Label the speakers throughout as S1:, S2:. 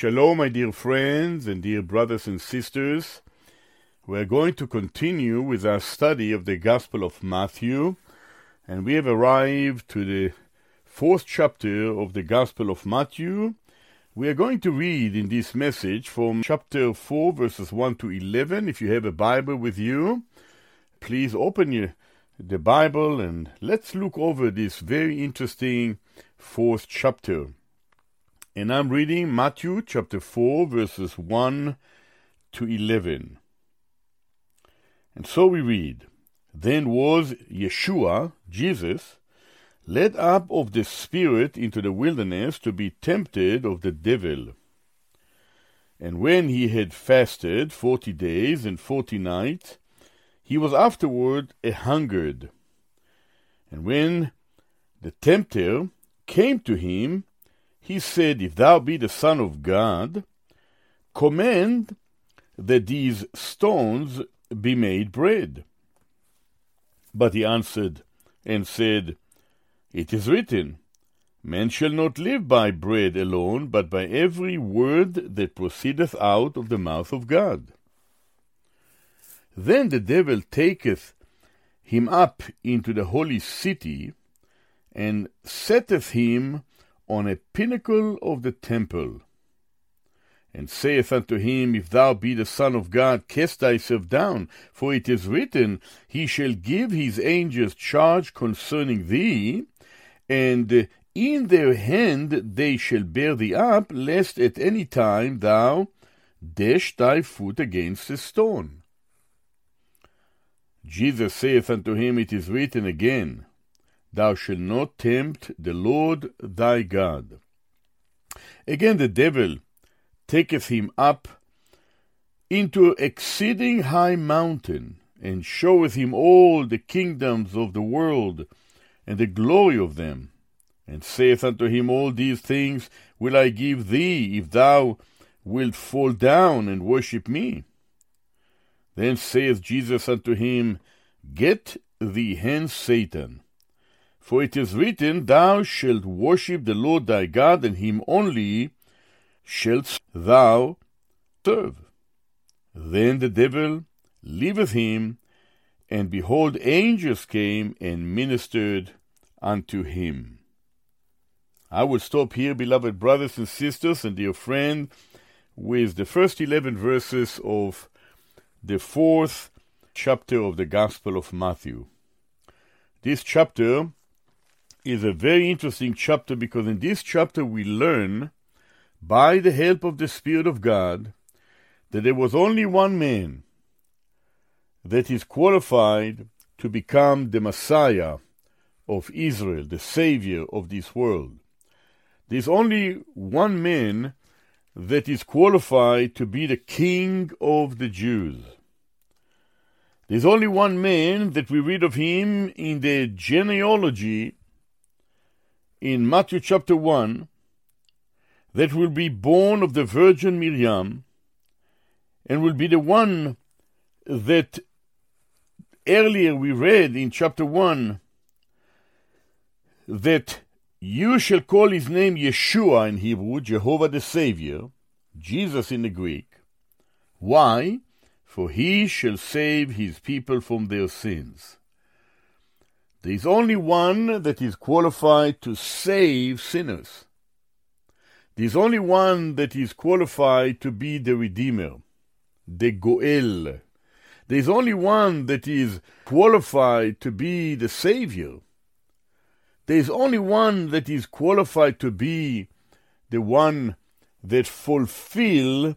S1: Shalom, my dear friends and dear brothers and sisters. We're going to continue with our study of the Gospel of Matthew, and we have arrived to the fourth chapter of the Gospel of Matthew. We are going to read in this message from chapter 4, verses 1 to 11. If you have a Bible with you, please open your, the Bible and let's look over this very interesting fourth chapter. And I'm reading Matthew chapter 4, verses 1 to 11. And so we read Then was Yeshua, Jesus, led up of the Spirit into the wilderness to be tempted of the devil. And when he had fasted forty days and forty nights, he was afterward a hungered. And when the tempter came to him, he said, If thou be the Son of God, command that these stones be made bread. But he answered and said, It is written, Man shall not live by bread alone, but by every word that proceedeth out of the mouth of God. Then the devil taketh him up into the holy city, and setteth him on a pinnacle of the temple, and saith unto him, If thou be the Son of God, cast thyself down, for it is written, He shall give his angels charge concerning thee, and in their hand they shall bear thee up, lest at any time thou dash thy foot against a stone. Jesus saith unto him, It is written again, Thou shalt not tempt the Lord thy God. Again the devil taketh him up into exceeding high mountain, and showeth him all the kingdoms of the world, and the glory of them, and saith unto him, All these things will I give thee, if thou wilt fall down and worship me. Then saith Jesus unto him, Get thee hence, Satan. For it is written, Thou shalt worship the Lord thy God, and him only shalt thou serve. Then the devil leaveth him, and behold, angels came and ministered unto him. I will stop here, beloved brothers and sisters, and dear friend, with the first 11 verses of the fourth chapter of the Gospel of Matthew. This chapter is a very interesting chapter because in this chapter we learn, by the help of the Spirit of God, that there was only one man that is qualified to become the Messiah of Israel, the Savior of this world. There's only one man that is qualified to be the King of the Jews. There's only one man that we read of him in the genealogy in Matthew chapter 1 that will be born of the Virgin Miriam and will be the one that earlier we read in chapter 1 that you shall call his name Yeshua in Hebrew, Jehovah the Savior, Jesus in the Greek. Why? For he shall save his people from their sins. There is only one that is qualified to save sinners. There is only one that is qualified to be the Redeemer, the Goel. There is only one that is qualified to be the Savior. There is only one that is qualified to be the one that fulfill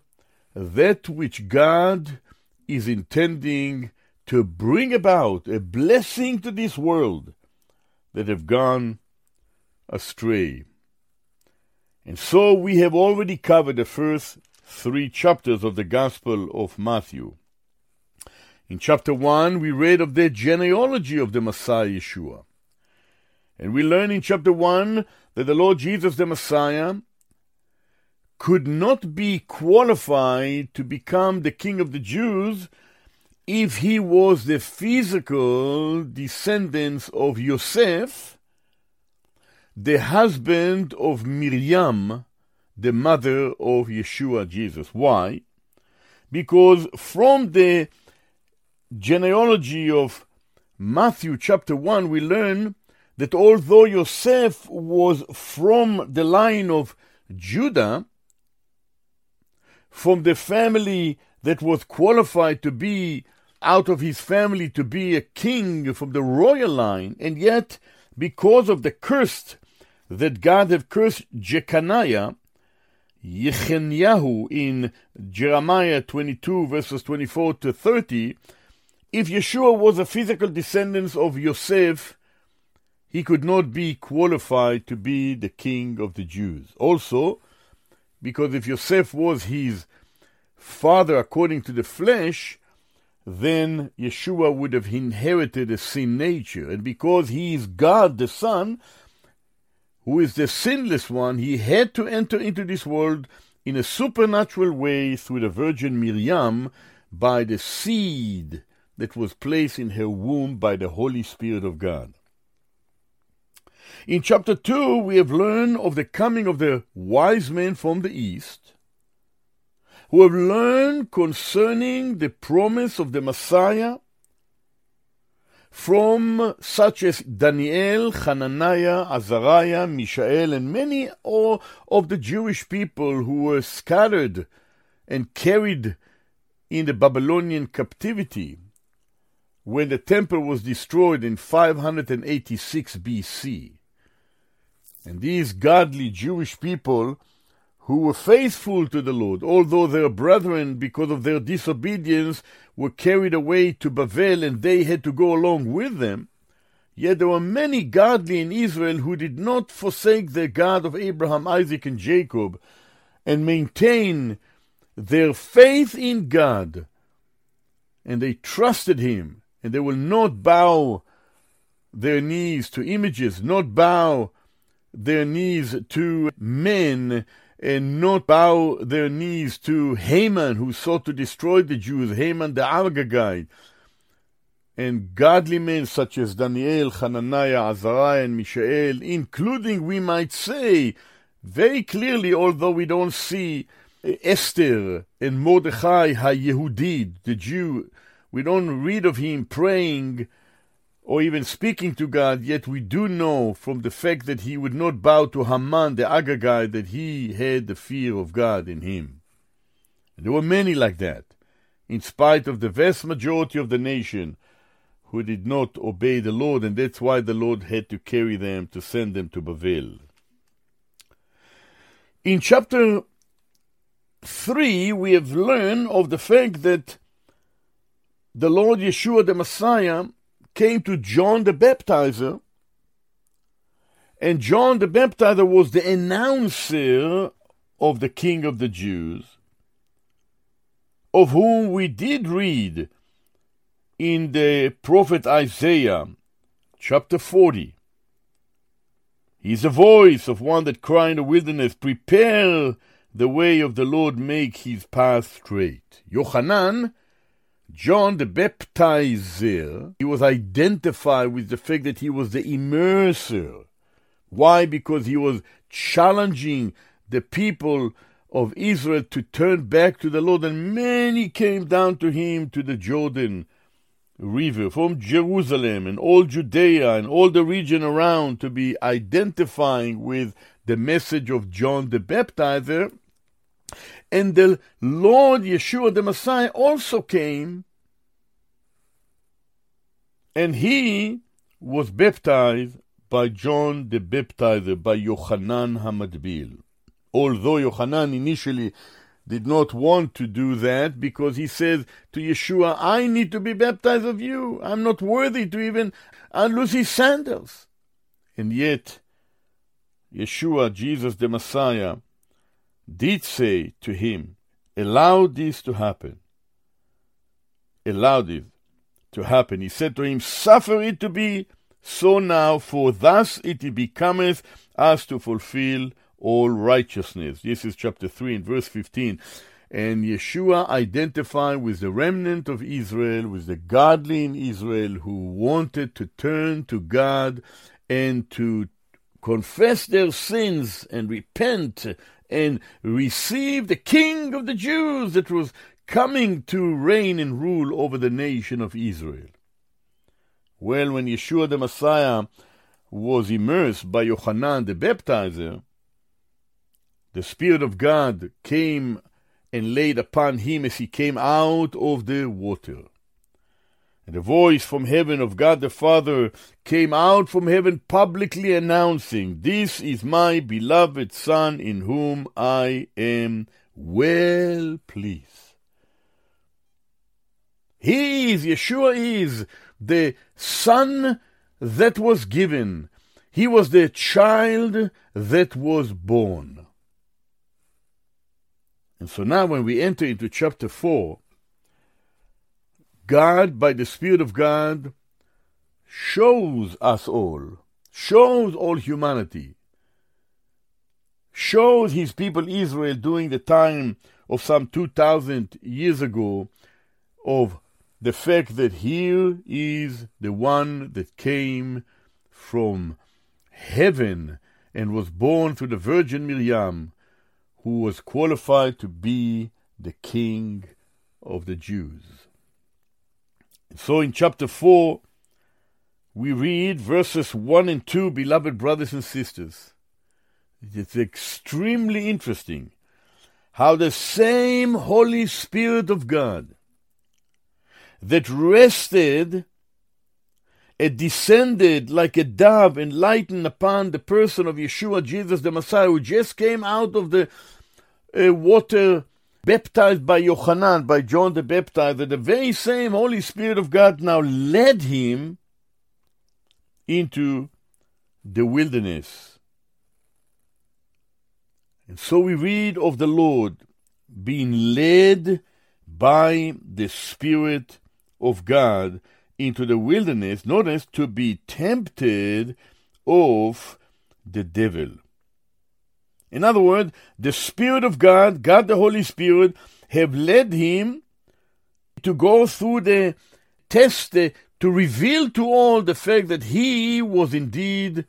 S1: that which God is intending to bring about a blessing to this world that have gone astray. And so we have already covered the first three chapters of the Gospel of Matthew. In chapter 1, we read of the genealogy of the Messiah Yeshua. And we learn in chapter 1 that the Lord Jesus the Messiah could not be qualified to become the King of the Jews if he was the physical descendant of Yosef, the husband of Miriam, the mother of Yeshua Jesus. Why? Because from the genealogy of Matthew chapter 1, we learn that although Yosef was from the line of Judah, from the family that was qualified to be out of his family to be a king from the royal line, and yet because of the curse that God had cursed Jeconiah, Yechenyahu in Jeremiah 22 verses 24 to 30, if Yeshua was a physical descendant of Yosef, he could not be qualified to be the king of the Jews. Also, because if Yosef was his father according to the flesh, then Yeshua would have inherited a sin nature. And because he is God the Son, who is the sinless one, he had to enter into this world in a supernatural way through the Virgin Miriam by the seed that was placed in her womb by the Holy Spirit of God. In chapter 2, we have learned of the coming of the wise men from the east who have learned concerning the promise of the Messiah from such as Daniel, Hananiah, Azariah, Mishael, and many all of the Jewish people who were scattered and carried in the Babylonian captivity when the temple was destroyed in 586 BC. And these godly Jewish people who were faithful to the Lord, although their brethren, because of their disobedience, were carried away to Babel and they had to go along with them, yet there were many godly in Israel who did not forsake the God of Abraham, Isaac, and Jacob, and maintain their faith in God, and they trusted Him, and they will not bow their knees to images, not bow their knees to men and not bow their knees to Haman, who sought to destroy the Jews, Haman the Agagite, and godly men such as Daniel, Hananiah, Azariah, and Mishael, including, we might say, very clearly, although we don't see Esther and Mordechai HaYehudid, the Jew, we don't read of him praying or even speaking to God, yet we do know from the fact that he would not bow to Haman the Agagite that he had the fear of God in him. And there were many like that, in spite of the vast majority of the nation who did not obey the Lord, and that's why the Lord had to carry them to send them to Babel. In chapter 3, we have learned of the fact that the Lord Yeshua the Messiah came to John the Baptizer, and John the Baptizer was the announcer of the King of the Jews, of whom we did read in the prophet Isaiah, chapter 40. He is a voice of one that cry in the wilderness, Prepare the way of the Lord, make his path straight. Yochanan John the Baptizer, he was identified with the fact that he was the immerser. Why? Because he was challenging the people of Israel to turn back to the Lord, and many came down to him to the Jordan River from Jerusalem and all Judea and all the region around to be identifying with the message of John the Baptizer and the Lord Yeshua the Messiah also came, and he was baptized by John the Baptizer, by Yochanan Hamatbil. Although Yochanan initially did not want to do that because he says to Yeshua, I need to be baptized of you. I'm not worthy to even unloose his sandals. And yet, Yeshua, Jesus the Messiah, did say to him, Allow this to happen. Allow this to happen. He said to him, Suffer it to be so now, for thus it becometh us to fulfill all righteousness. This is chapter 3 and verse 15. And Yeshua identified with the remnant of Israel, with the godly in Israel who wanted to turn to God and to confess their sins and repent and receive the King of the Jews that was coming to reign and rule over the nation of Israel. Well, when Yeshua the Messiah was immersed by Yohanan the baptizer, the Spirit of God came and laid upon him as he came out of the water. And a voice from heaven of God the Father came out from heaven publicly announcing, This is my beloved Son in whom I am well pleased. He is, Yeshua is, the Son that was given. He was the child that was born. And so now, when we enter into chapter 4, God, by the Spirit of God, shows us all, shows all humanity, shows his people Israel during the time of some 2,000 years ago of the fact that here is the one that came from heaven and was born through the Virgin Miriam, who was qualified to be the King of the Jews. So in chapter 4, we read verses 1 and 2, beloved brothers and sisters. It's extremely interesting how the same Holy Spirit of God that rested it descended like a dove and lightened upon the person of Yeshua, Jesus the Messiah, who just came out of the uh, water baptized by by John the Baptizer, the very same Holy Spirit of God now led him into the wilderness. And so we read of the Lord being led by the Spirit of God into the wilderness, notice, to be tempted of the devil. In other words, the Spirit of God, God the Holy Spirit, have led him to go through the test to reveal to all the fact that he was indeed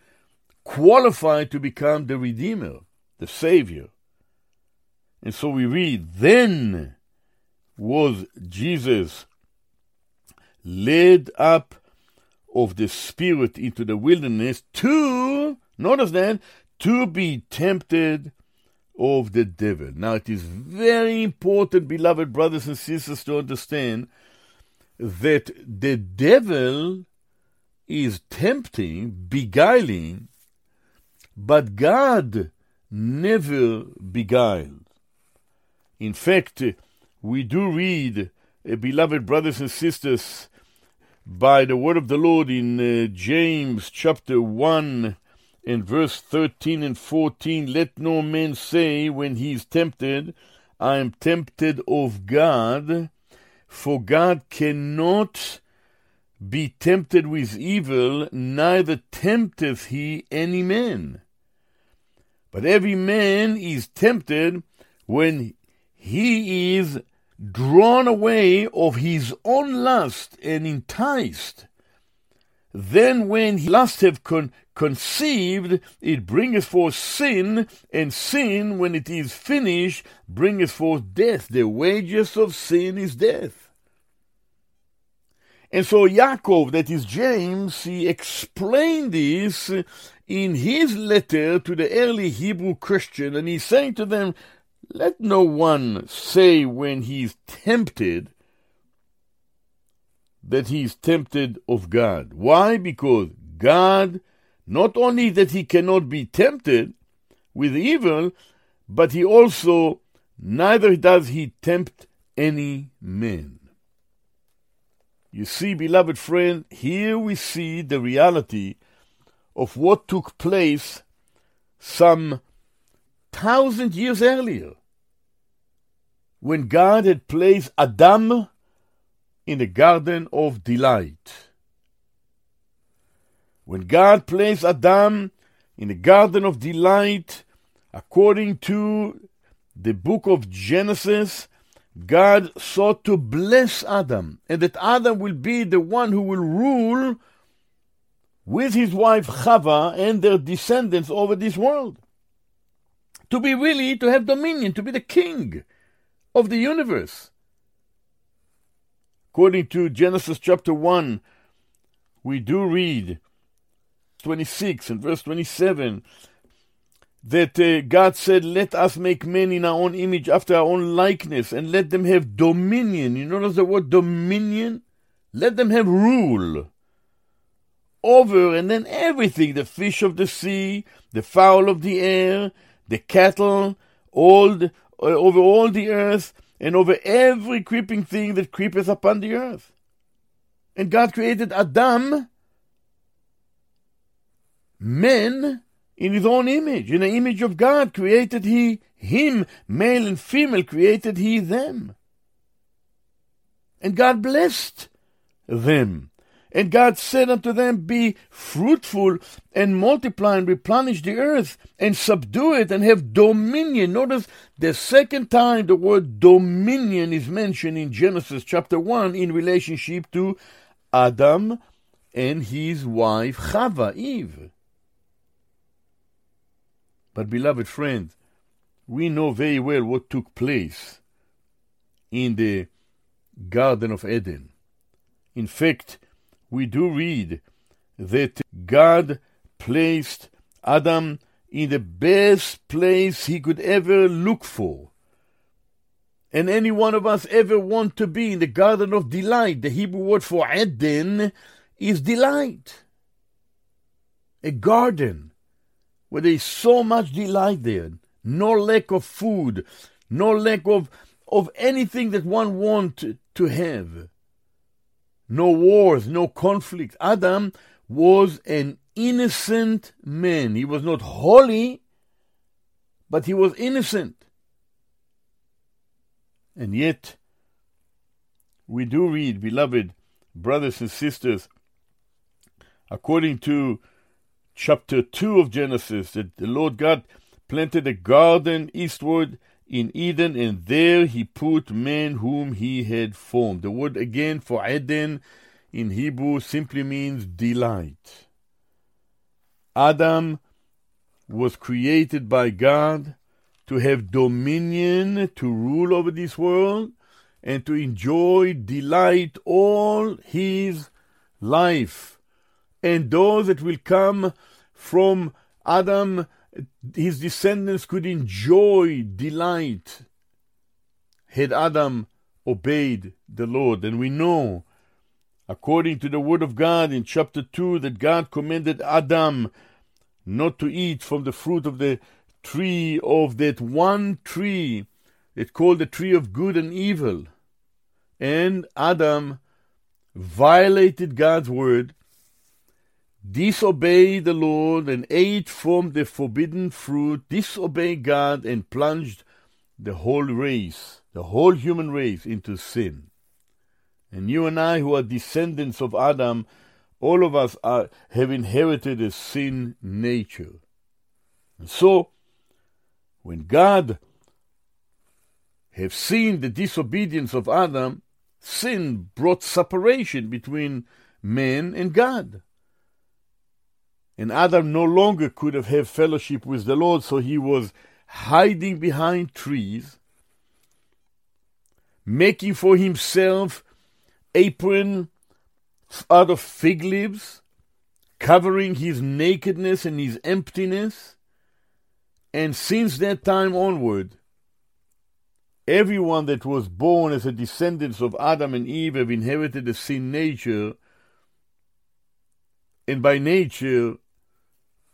S1: qualified to become the Redeemer, the Savior. And so we read, then was Jesus led up of the Spirit into the wilderness to, notice that, to be tempted of the devil. Now, it is very important, beloved brothers and sisters, to understand that the devil is tempting, beguiling, but God never beguiled. In fact, we do read, uh, beloved brothers and sisters, by the word of the Lord in uh, James chapter 1 in verse 13 and 14, let no man say when he is tempted, I am tempted of God, for God cannot be tempted with evil, neither tempteth he any man. But every man is tempted when he is drawn away of his own lust and enticed. Then when he lust have con- conceived, it bringeth forth sin, and sin, when it is finished, bringeth forth death. The wages of sin is death. And so Yaakov, that is James, he explained this in his letter to the early Hebrew Christian, and he's saying to them, let no one say when he is tempted that he is tempted of God. Why? Because God not only that he cannot be tempted with evil, but he also neither does he tempt any man. You see, beloved friend, here we see the reality of what took place some thousand years earlier when God had placed Adam in the Garden of Delight. When God placed Adam in the Garden of Delight, according to the book of Genesis, God sought to bless Adam, and that Adam will be the one who will rule with his wife Chava and their descendants over this world. To be really, to have dominion, to be the king of the universe. According to Genesis chapter 1, we do read 26 and verse 27 that uh, God said, Let us make men in our own image, after our own likeness, and let them have dominion. You notice the word dominion? Let them have rule over, and then everything the fish of the sea, the fowl of the air, the cattle, all the, uh, over all the earth, and over every creeping thing that creepeth upon the earth. And God created Adam, men, in his own image. In the image of God created he him, male and female created he them. And God blessed them. And God said unto them, Be fruitful and multiply and replenish the earth and subdue it and have dominion. Notice the second time the word dominion is mentioned in Genesis chapter 1 in relationship to Adam and his wife Chava, Eve. But, beloved friend, we know very well what took place in the Garden of Eden. In fact, we do read that God placed Adam in the best place he could ever look for. And any one of us ever want to be in the garden of delight. The Hebrew word for Eden is delight. A garden where there is so much delight there, no lack of food, no lack of, of anything that one wants to have. No wars, no conflict. Adam was an innocent man. He was not holy, but he was innocent. And yet, we do read, beloved brothers and sisters, according to chapter 2 of Genesis that the Lord God planted a garden eastward in Eden, and there he put men whom he had formed. The word again for Eden in Hebrew simply means delight. Adam was created by God to have dominion, to rule over this world, and to enjoy delight all his life and those that will come from Adam, his descendants could enjoy delight had Adam obeyed the Lord. And we know, according to the Word of God in chapter 2, that God commanded Adam not to eat from the fruit of the tree of that one tree that called the tree of good and evil. And Adam violated God's word disobeyed the Lord and ate from the forbidden fruit, disobeyed God and plunged the whole race, the whole human race, into sin. And you and I, who are descendants of Adam, all of us are, have inherited a sin nature. And so, when God have seen the disobedience of Adam, sin brought separation between man and God. And Adam no longer could have had fellowship with the Lord, so he was hiding behind trees, making for himself apron out of fig leaves, covering his nakedness and his emptiness. And since that time onward, everyone that was born as a descendant of Adam and Eve have inherited a sin nature, and by nature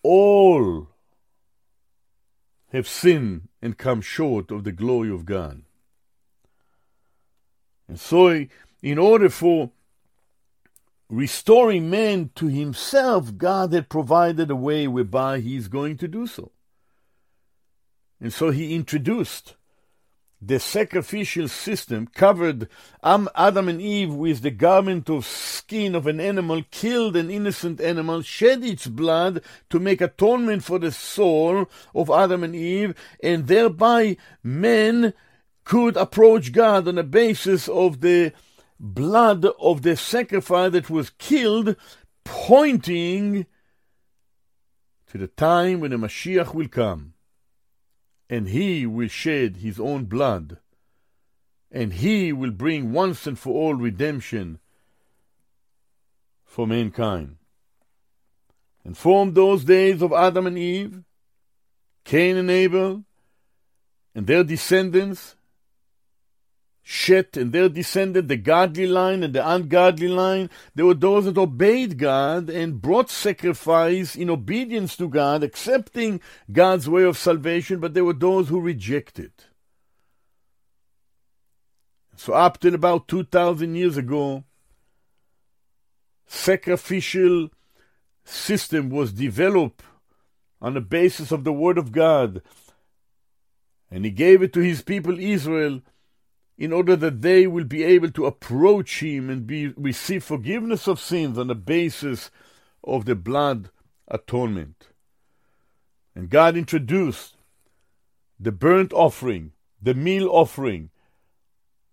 S1: all have sinned and come short of the glory of God. And so, in order for restoring man to himself, God had provided a way whereby he is going to do so. And so he introduced the sacrificial system covered Adam and Eve with the garment of skin of an animal, killed an innocent animal, shed its blood to make atonement for the soul of Adam and Eve, and thereby men could approach God on the basis of the blood of the sacrifice that was killed, pointing to the time when the Mashiach will come and he will shed his own blood, and he will bring once and for all redemption for mankind. And from those days of Adam and Eve, Cain and Abel, and their descendants, Shet and their descendant, the godly line and the ungodly line. There were those that obeyed God and brought sacrifice in obedience to God, accepting God's way of salvation, but there were those who rejected. So, up till about 2,000 years ago, sacrificial system was developed on the basis of the Word of God, and He gave it to His people Israel in order that they will be able to approach him and be receive forgiveness of sins on the basis of the blood atonement. And God introduced the burnt offering, the meal offering,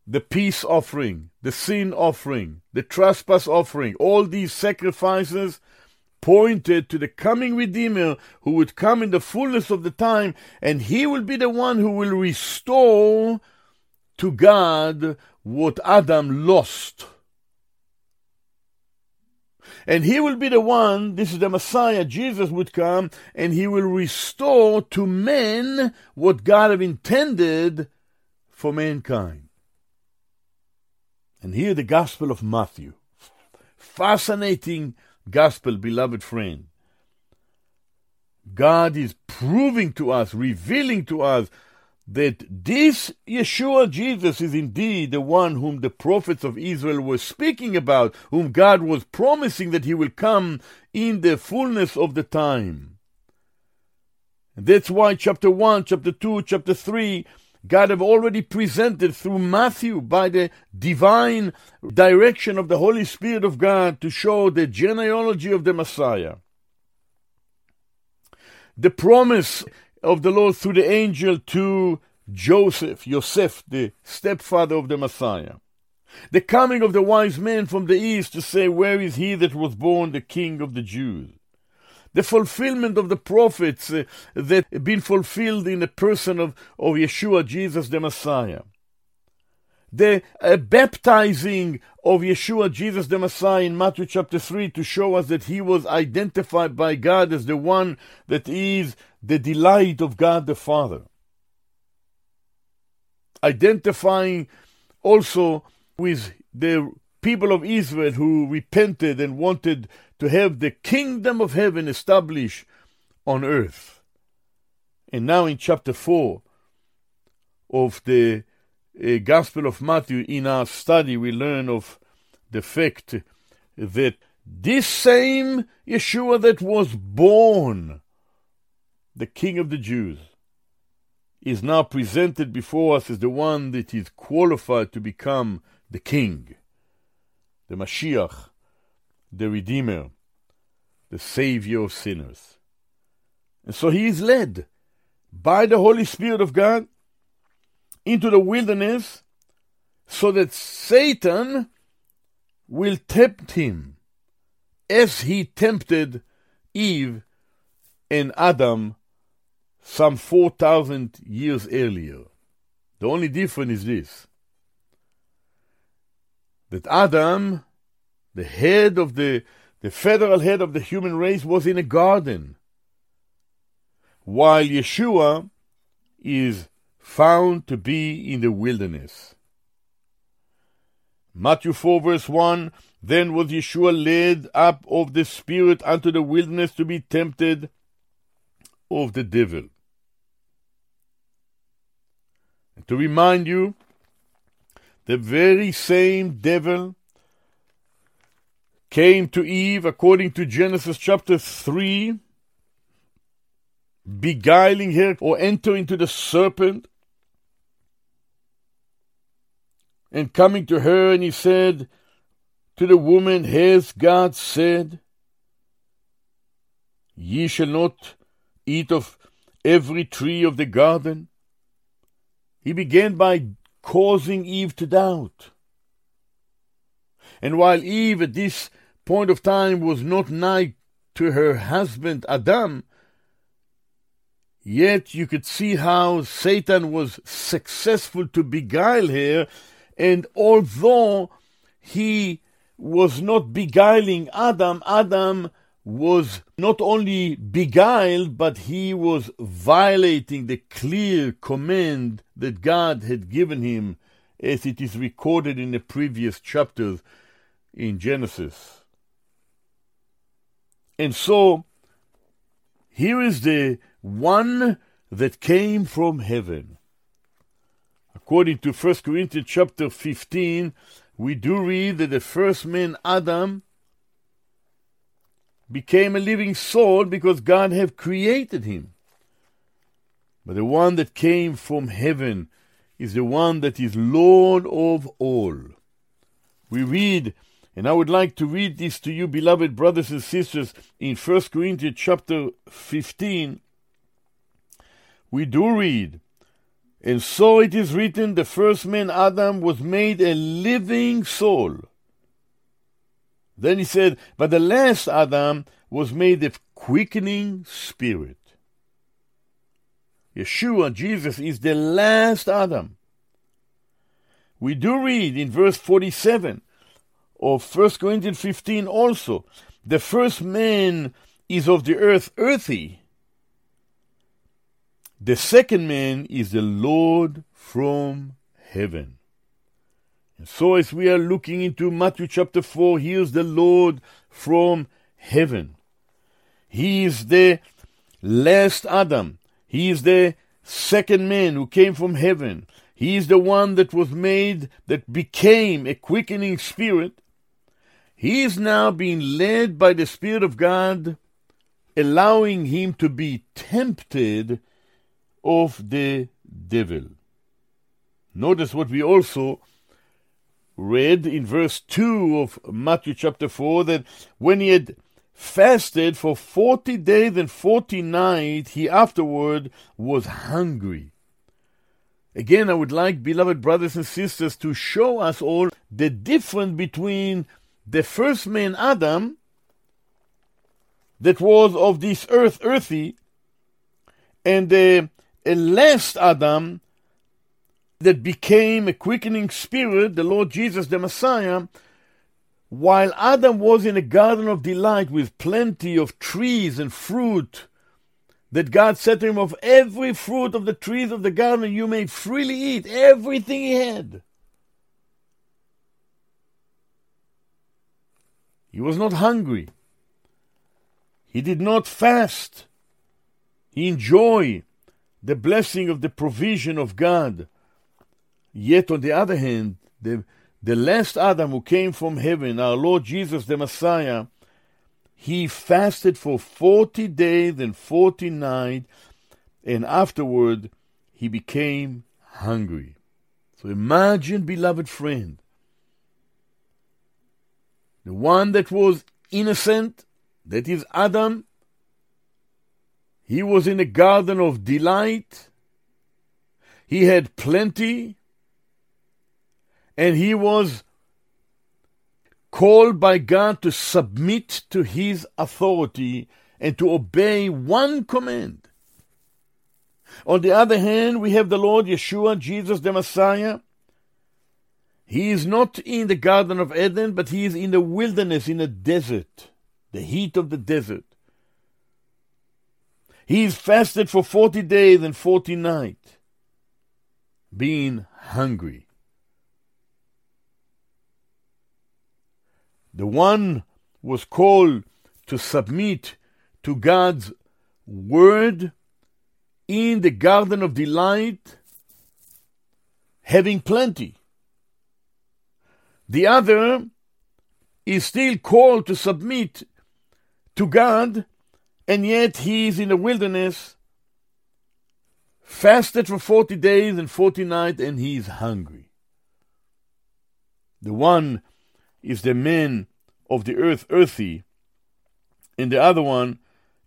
S1: the peace offering, the sin offering, the trespass offering, all these sacrifices pointed to the coming Redeemer who would come in the fullness of the time, and he will be the one who will restore to God what Adam lost. And he will be the one, this is the Messiah, Jesus would come, and he will restore to men what God have intended for mankind. And here the Gospel of Matthew. Fascinating Gospel, beloved friend. God is proving to us, revealing to us that this Yeshua Jesus is indeed the one whom the prophets of Israel were speaking about, whom God was promising that he will come in the fullness of the time. And that's why chapter 1, chapter 2, chapter 3, God have already presented through Matthew by the divine direction of the Holy Spirit of God to show the genealogy of the Messiah. The promise of the Lord through the angel to Joseph, Yosef, the stepfather of the Messiah. The coming of the wise men from the east to say, Where is he that was born the king of the Jews? The fulfillment of the prophets uh, that have been fulfilled in the person of, of Yeshua, Jesus the Messiah the uh, baptizing of Yeshua, Jesus the Messiah, in Matthew chapter 3 to show us that he was identified by God as the one that is the delight of God the Father. Identifying also with the people of Israel who repented and wanted to have the kingdom of heaven established on earth. And now in chapter 4 of the uh, Gospel of Matthew, in our study, we learn of the fact that this same Yeshua that was born, the King of the Jews, is now presented before us as the one that is qualified to become the King, the Mashiach, the Redeemer, the Savior of sinners. And so he is led by the Holy Spirit of God into the wilderness so that Satan will tempt him as he tempted Eve and Adam some 4,000 years earlier. The only difference is this that Adam, the head of the, the federal head of the human race, was in a garden, while Yeshua is found to be in the wilderness. Matthew 4 verse 1 Then was Yeshua led up of the Spirit unto the wilderness to be tempted of the devil. And to remind you, the very same devil came to Eve according to Genesis chapter 3 beguiling her or entering into the serpent? And coming to her, and he said to the woman, Has God said, Ye shall not eat of every tree of the garden? He began by causing Eve to doubt. And while Eve at this point of time was not nigh to her husband Adam, yet you could see how Satan was successful to beguile her, and although he was not beguiling Adam, Adam was not only beguiled, but he was violating the clear command that God had given him, as it is recorded in the previous chapters in Genesis. And so, here is the one that came from heaven. According to 1 Corinthians chapter 15, we do read that the first man, Adam, became a living soul because God had created him. But the one that came from heaven is the one that is Lord of all. We read, and I would like to read this to you, beloved brothers and sisters, in 1 Corinthians chapter 15. We do read, and so it is written, the first man Adam was made a living soul. Then he said, But the last Adam was made of quickening spirit. Yeshua, Jesus, is the last Adam. We do read in verse 47 of 1 Corinthians 15 also, the first man is of the earth earthy. The second man is the Lord from heaven. And so, as we are looking into Matthew chapter 4, here's the Lord from heaven. He is the last Adam. He is the second man who came from heaven. He is the one that was made, that became a quickening spirit. He is now being led by the Spirit of God, allowing him to be tempted of the devil. Notice what we also read in verse 2 of Matthew chapter 4 that when he had fasted for 40 days and 40 nights, he afterward was hungry. Again, I would like, beloved brothers and sisters, to show us all the difference between the first man Adam, that was of this earth earthy, and the last Adam, that became a quickening spirit, the Lord Jesus, the Messiah, while Adam was in a garden of delight with plenty of trees and fruit, that God said to him, Of every fruit of the trees of the garden you may freely eat, everything he had. He was not hungry. He did not fast. He enjoyed the blessing of the provision of God. Yet, on the other hand, the, the last Adam who came from heaven, our Lord Jesus the Messiah, he fasted for 40 days and 40 nights, and afterward he became hungry. So imagine, beloved friend, the one that was innocent, that is Adam, he was in a garden of delight, he had plenty, and he was called by God to submit to his authority and to obey one command. On the other hand, we have the Lord Yeshua, Jesus the Messiah. He is not in the Garden of Eden, but he is in the wilderness, in the desert, the heat of the desert. He is fasted for 40 days and 40 nights, being hungry. The one was called to submit to God's word in the garden of delight, having plenty. The other is still called to submit to God, and yet he is in the wilderness fasted for 40 days and 40 nights, and he is hungry. The one is the man of the earth, earthy, and the other one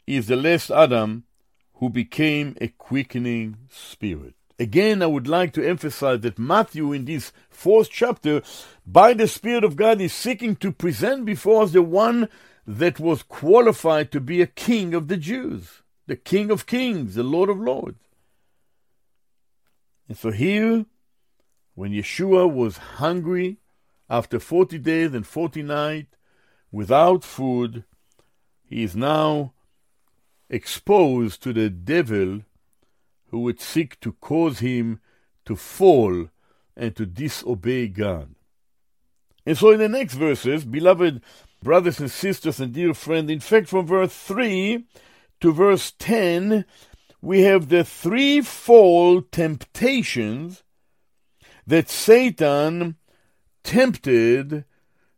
S1: is the last Adam who became a quickening spirit. Again, I would like to emphasize that Matthew, in this fourth chapter, by the Spirit of God, is seeking to present before us the one that was qualified to be a king of the Jews, the King of Kings, the Lord of Lords. And so here, when Yeshua was hungry after 40 days and 40 nights without food, he is now exposed to the devil who would seek to cause him to fall and to disobey God. And so in the next verses, beloved brothers and sisters and dear friends, in fact, from verse 3 to verse 10, we have the threefold temptations that Satan tempted,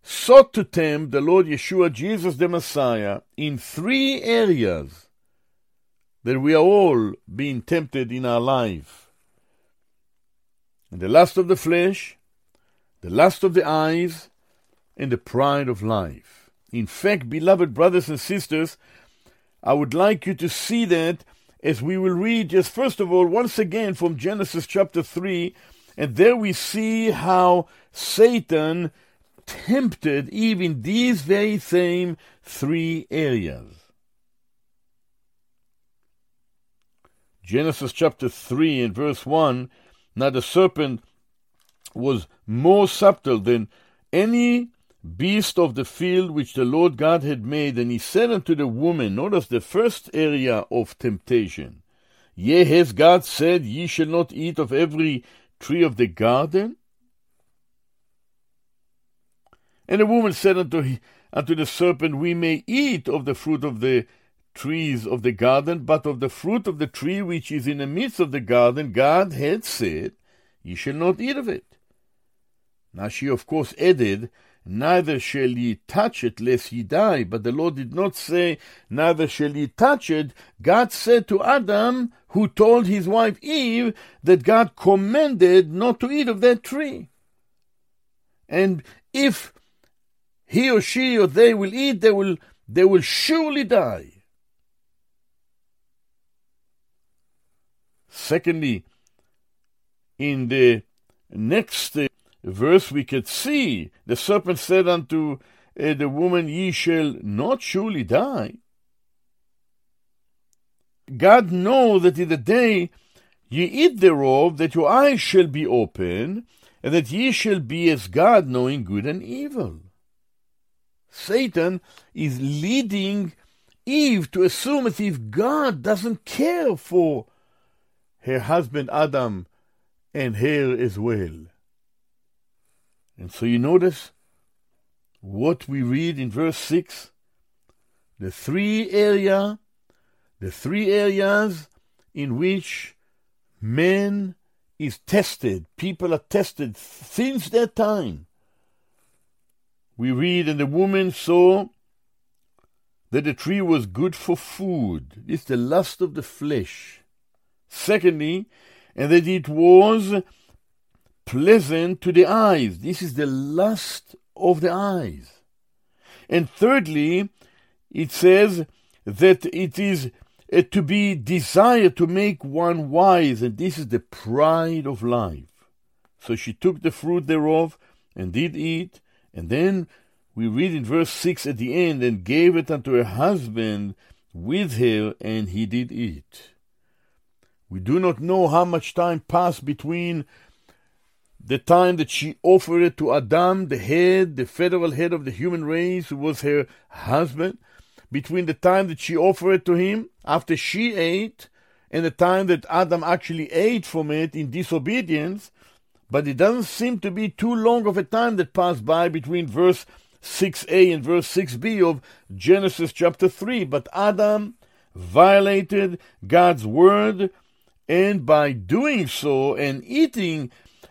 S1: sought to tempt the Lord Yeshua, Jesus the Messiah, in three areas that we are all being tempted in our life. And the lust of the flesh, the lust of the eyes, and the pride of life. In fact, beloved brothers and sisters, I would like you to see that as we will read just first of all, once again from Genesis chapter 3, and there we see how Satan tempted even these very same three areas. Genesis chapter 3 and verse 1 Now the serpent was more subtle than any beast of the field which the Lord God had made, and he said unto the woman, notice the first area of temptation, Yea, has God said, Ye shall not eat of every tree of the garden? And the woman said unto, unto the serpent, We may eat of the fruit of the trees of the garden, but of the fruit of the tree which is in the midst of the garden, God had said, Ye shall not eat of it. Now she, of course, added, Neither shall ye touch it, lest ye die. But the Lord did not say, Neither shall ye touch it. God said to Adam, who told his wife Eve, that God commanded not to eat of that tree. And if he or she or they will eat, they will, they will surely die. Secondly, in the next verse, we could see the serpent said unto uh, the woman, Ye shall not surely die. God know that in the day ye eat thereof, that your eyes shall be open, and that ye shall be as God, knowing good and evil. Satan is leading Eve to assume as if God doesn't care for her husband Adam and her as well. And so you notice what we read in verse 6 the three area the three areas in which man is tested people are tested since that time. We read and the woman saw that the tree was good for food this the lust of the flesh. Secondly, and that it was pleasant to the eyes. This is the lust of the eyes. And thirdly, it says that it is uh, to be desired to make one wise, and this is the pride of life. So she took the fruit thereof and did eat, and then we read in verse 6 at the end, and gave it unto her husband with her, and he did eat. We do not know how much time passed between the time that she offered it to Adam, the head, the federal head of the human race, who was her husband, between the time that she offered it to him after she ate and the time that Adam actually ate from it in disobedience. But it doesn't seem to be too long of a time that passed by between verse 6a and verse 6b of Genesis chapter 3. But Adam violated God's word and by doing so and eating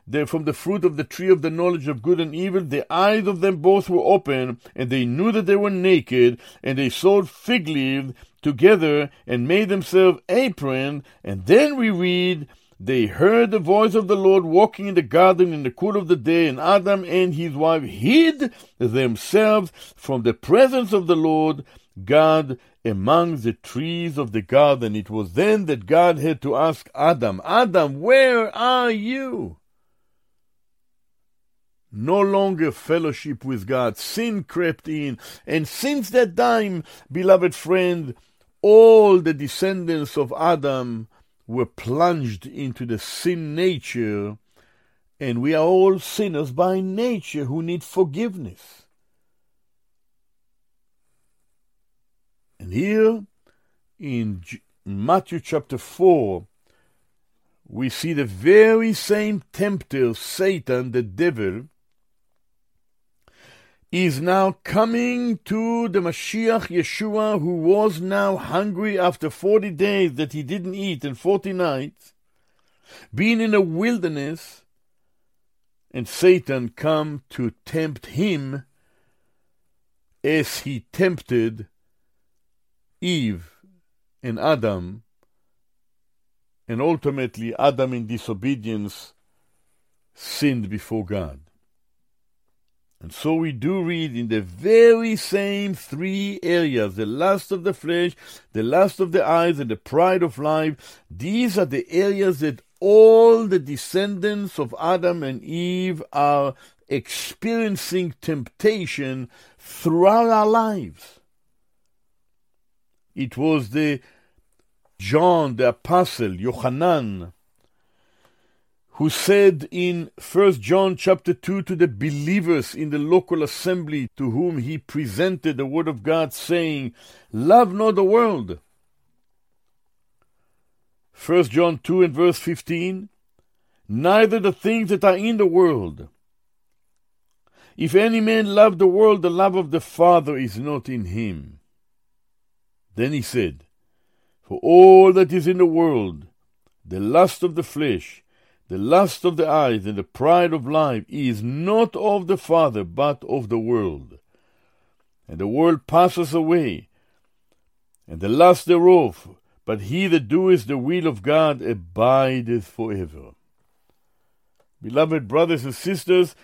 S1: the, from the fruit of the tree of the knowledge of good and evil, the eyes of them both were open, and they knew that they were naked, and they sewed fig leaves together and made themselves apron. And then we read, they heard the voice of the Lord walking in the garden in the cool of the day, and Adam and his wife hid themselves from the presence of the Lord God among the trees of the garden. It was then that God had to ask Adam, Adam, where are you? No longer fellowship with God. Sin crept in. And since that time, beloved friend, all the descendants of Adam were plunged into the sin nature, and we are all sinners by nature who need forgiveness. And here in Matthew chapter 4, we see the very same tempter, Satan, the devil, is now coming to the Mashiach Yeshua, who was now hungry after 40 days that he didn't eat and 40 nights, being in a wilderness, and Satan come to tempt him as he tempted Eve and Adam, and ultimately Adam in disobedience sinned before God. And so we do read in the very same three areas the lust of the flesh, the lust of the eyes, and the pride of life. These are the areas that all the descendants of Adam and Eve are experiencing temptation throughout our lives. It was the John the Apostle, Yohanan, who said in 1 John chapter 2 to the believers in the local assembly to whom he presented the word of God saying, Love not the world. 1 John 2 and verse 15, Neither the things that are in the world. If any man love the world, the love of the Father is not in him. Then he said, For all that is in the world, the lust of the flesh, the lust of the eyes and the pride of life is not of the Father, but of the world. And the world passes away, and the lust thereof, but he that doeth the will of God abideth forever. Beloved brothers and sisters,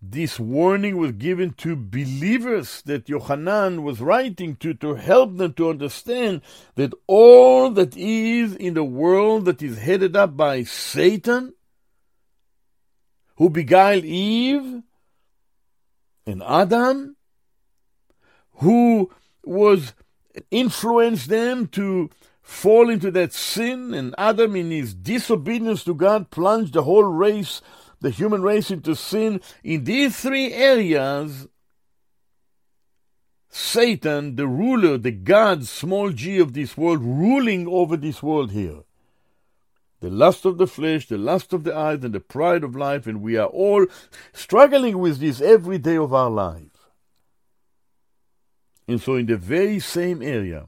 S1: this warning was given to believers that Yohanan was writing to to help them to understand that all that is in the world that is headed up by Satan who beguiled Eve and Adam, who was influenced them to fall into that sin, and Adam, in his disobedience to God, plunged the whole race, the human race, into sin. In these three areas, Satan, the ruler, the God, small g of this world, ruling over this world here the lust of the flesh, the lust of the eyes, and the pride of life, and we are all struggling with this every day of our life. And so, in the very same area,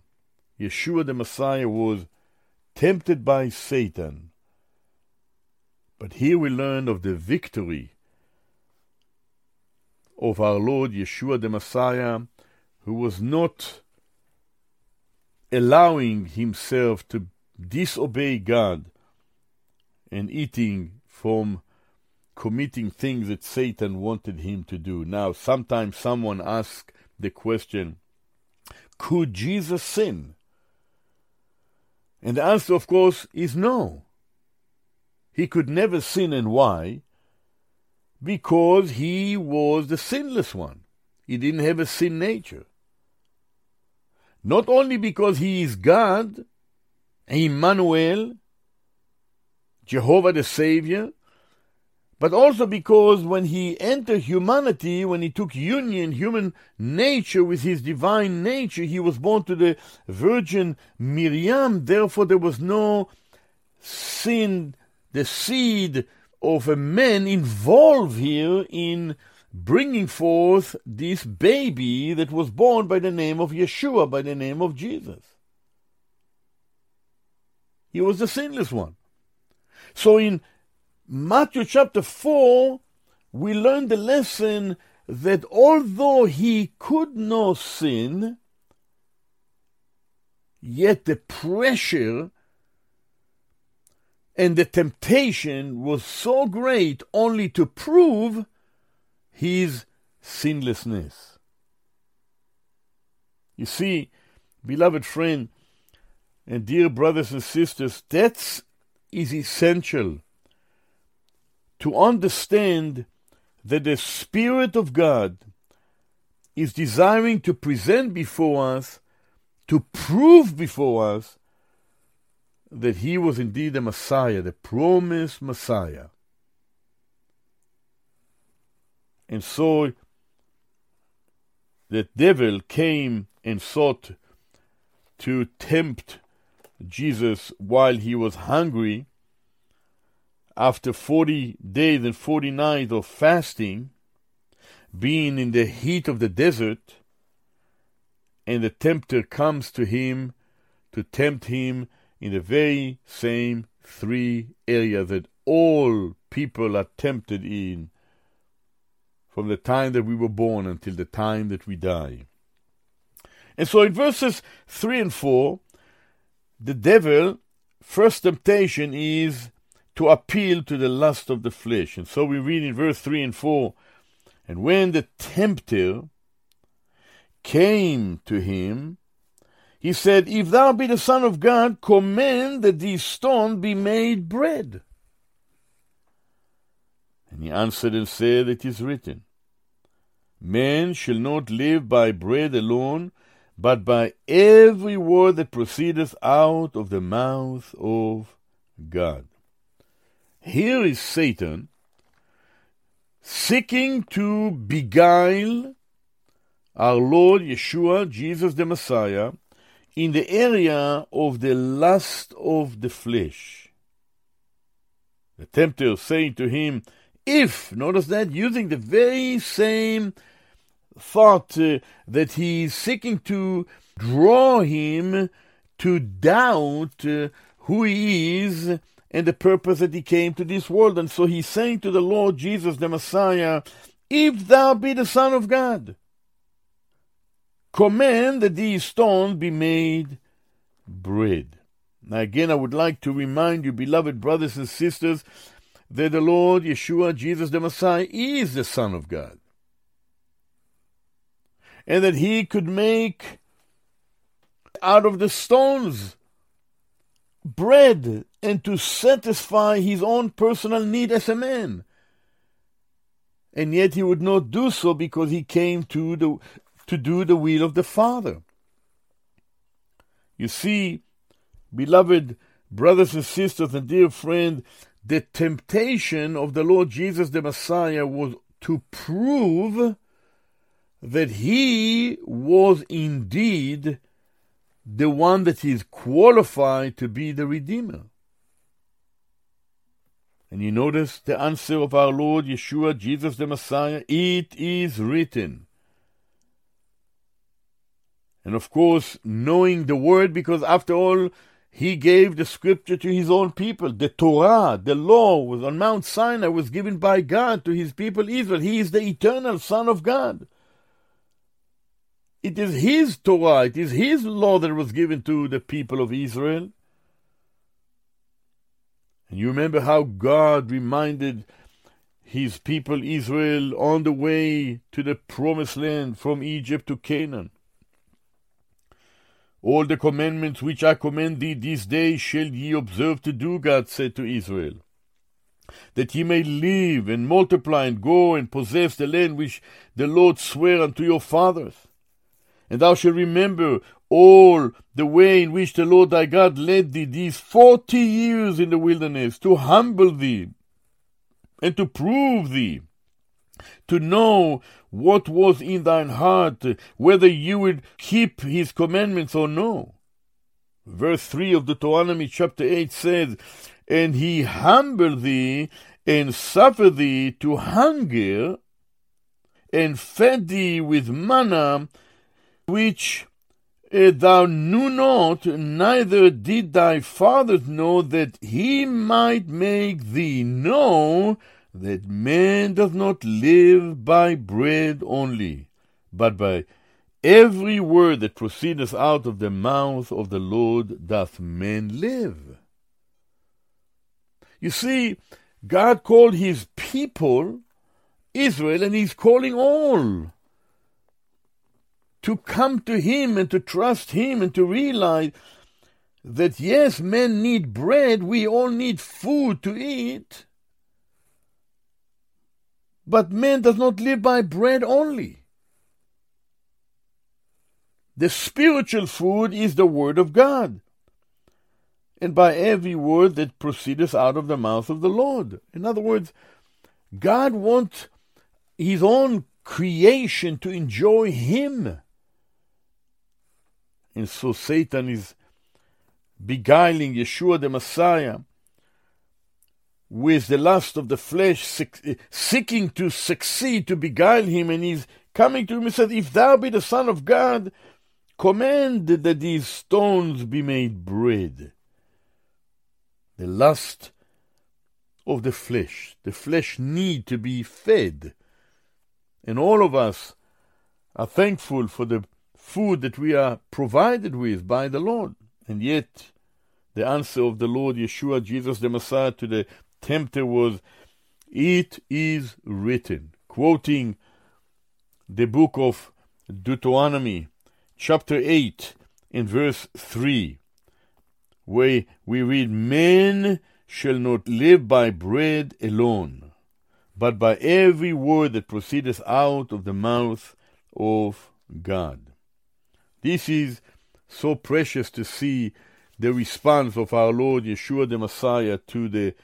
S1: Yeshua the Messiah was tempted by Satan. But here we learn of the victory of our Lord Yeshua the Messiah, who was not allowing himself to disobey God and eating from committing things that Satan wanted him to do. Now, sometimes someone asks the question, could Jesus sin? And the answer, of course, is no. He could never sin, and why? Because he was the sinless one. He didn't have a sin nature. Not only because he is God, Emmanuel, Jehovah the Savior, but also because when he entered humanity, when he took union, human nature with his divine nature, he was born to the Virgin Miriam. Therefore, there was no sin, the seed of a man involved here in bringing forth this baby that was born by the name of Yeshua, by the name of Jesus. He was the sinless one. So in Matthew chapter 4, we learn the lesson that although he could not sin, yet the pressure and the temptation was so great only to prove his sinlessness. You see, beloved friend and dear brothers and sisters, that is essential to understand that the Spirit of God is desiring to present before us, to prove before us, that he was indeed the Messiah, the promised Messiah. And so the devil came and sought to tempt Jesus while he was hungry after 40 days and 40 nights of fasting, being in the heat of the desert, and the tempter comes to him to tempt him in the very same three areas that all people are tempted in from the time that we were born until the time that we die. And so in verses 3 and 4, the devil, first temptation is to appeal to the lust of the flesh. And so we read in verse 3 and 4 And when the tempter came to him, he said, If thou be the Son of God, command that these stones be made bread. And he answered and said, It is written, Man shall not live by bread alone, but by every word that proceedeth out of the mouth of God. Here is Satan seeking to beguile our Lord Yeshua, Jesus the Messiah, in the area of the lust of the flesh. The tempter saying to him, If, notice that, using the very same thought uh, that he is seeking to draw him to doubt uh, who he is and the purpose that he came to this world. And so he's saying to the Lord Jesus, the Messiah, If thou be the Son of God, command that these stones be made bread. Now, again, I would like to remind you, beloved brothers and sisters, that the Lord Yeshua, Jesus the Messiah, is the Son of God. And that he could make out of the stones bread and to satisfy his own personal need as a man. And yet he would not do so because he came to, the, to do the will of the Father. You see, beloved brothers and sisters and dear friend, the temptation of the Lord Jesus the Messiah was to prove that he was indeed the one that is qualified to be the Redeemer. And you notice the answer of our Lord Yeshua, Jesus the Messiah, it is written. And of course, knowing the word, because after all, he gave the scripture to his own people. The Torah, the law, was on Mount Sinai, was given by God to his people Israel. He is the eternal Son of God. It is his Torah, it is his law that was given to the people of Israel. And you remember how God reminded his people Israel on the way to the promised land from Egypt to Canaan. All the commandments which I command thee this day shall ye observe to do, God said to Israel, that ye may live and multiply and go and possess the land which the Lord sware unto your fathers and thou shalt remember all the way in which the Lord thy God led thee these forty years in the wilderness, to humble thee and to prove thee, to know what was in thine heart, whether you would keep his commandments or no. Verse 3 of the Deuteronomy chapter 8 says, And he humbled thee and suffered thee to hunger, and fed thee with manna which uh, thou knew not, neither did thy fathers know, that he might make thee know that man does not live by bread only, but by every word that proceedeth out of the mouth of the Lord doth man live. You see, God called his people Israel, and he's calling all to come to him and to trust him and to realize that yes, men need bread, we all need food to eat. But man does not live by bread only. The spiritual food is the Word of God, and by every word that proceedeth out of the mouth of the Lord. In other words, God wants His own creation to enjoy Him. And so Satan is beguiling Yeshua the Messiah with the lust of the flesh, seeking to succeed, to beguile him, and he's coming to him and said, If thou be the Son of God, command that these stones be made bread. The lust of the flesh. The flesh need to be fed. And all of us are thankful for the food that we are provided with by the Lord. And yet, the answer of the Lord Yeshua, Jesus the Messiah, to the tempter was, It is written, quoting the book of Deuteronomy, chapter 8, in verse 3, where we read, Men shall not live by bread alone, but by every word that proceedeth out of the mouth of God. This is so precious to see the response of our Lord Yeshua the Messiah to the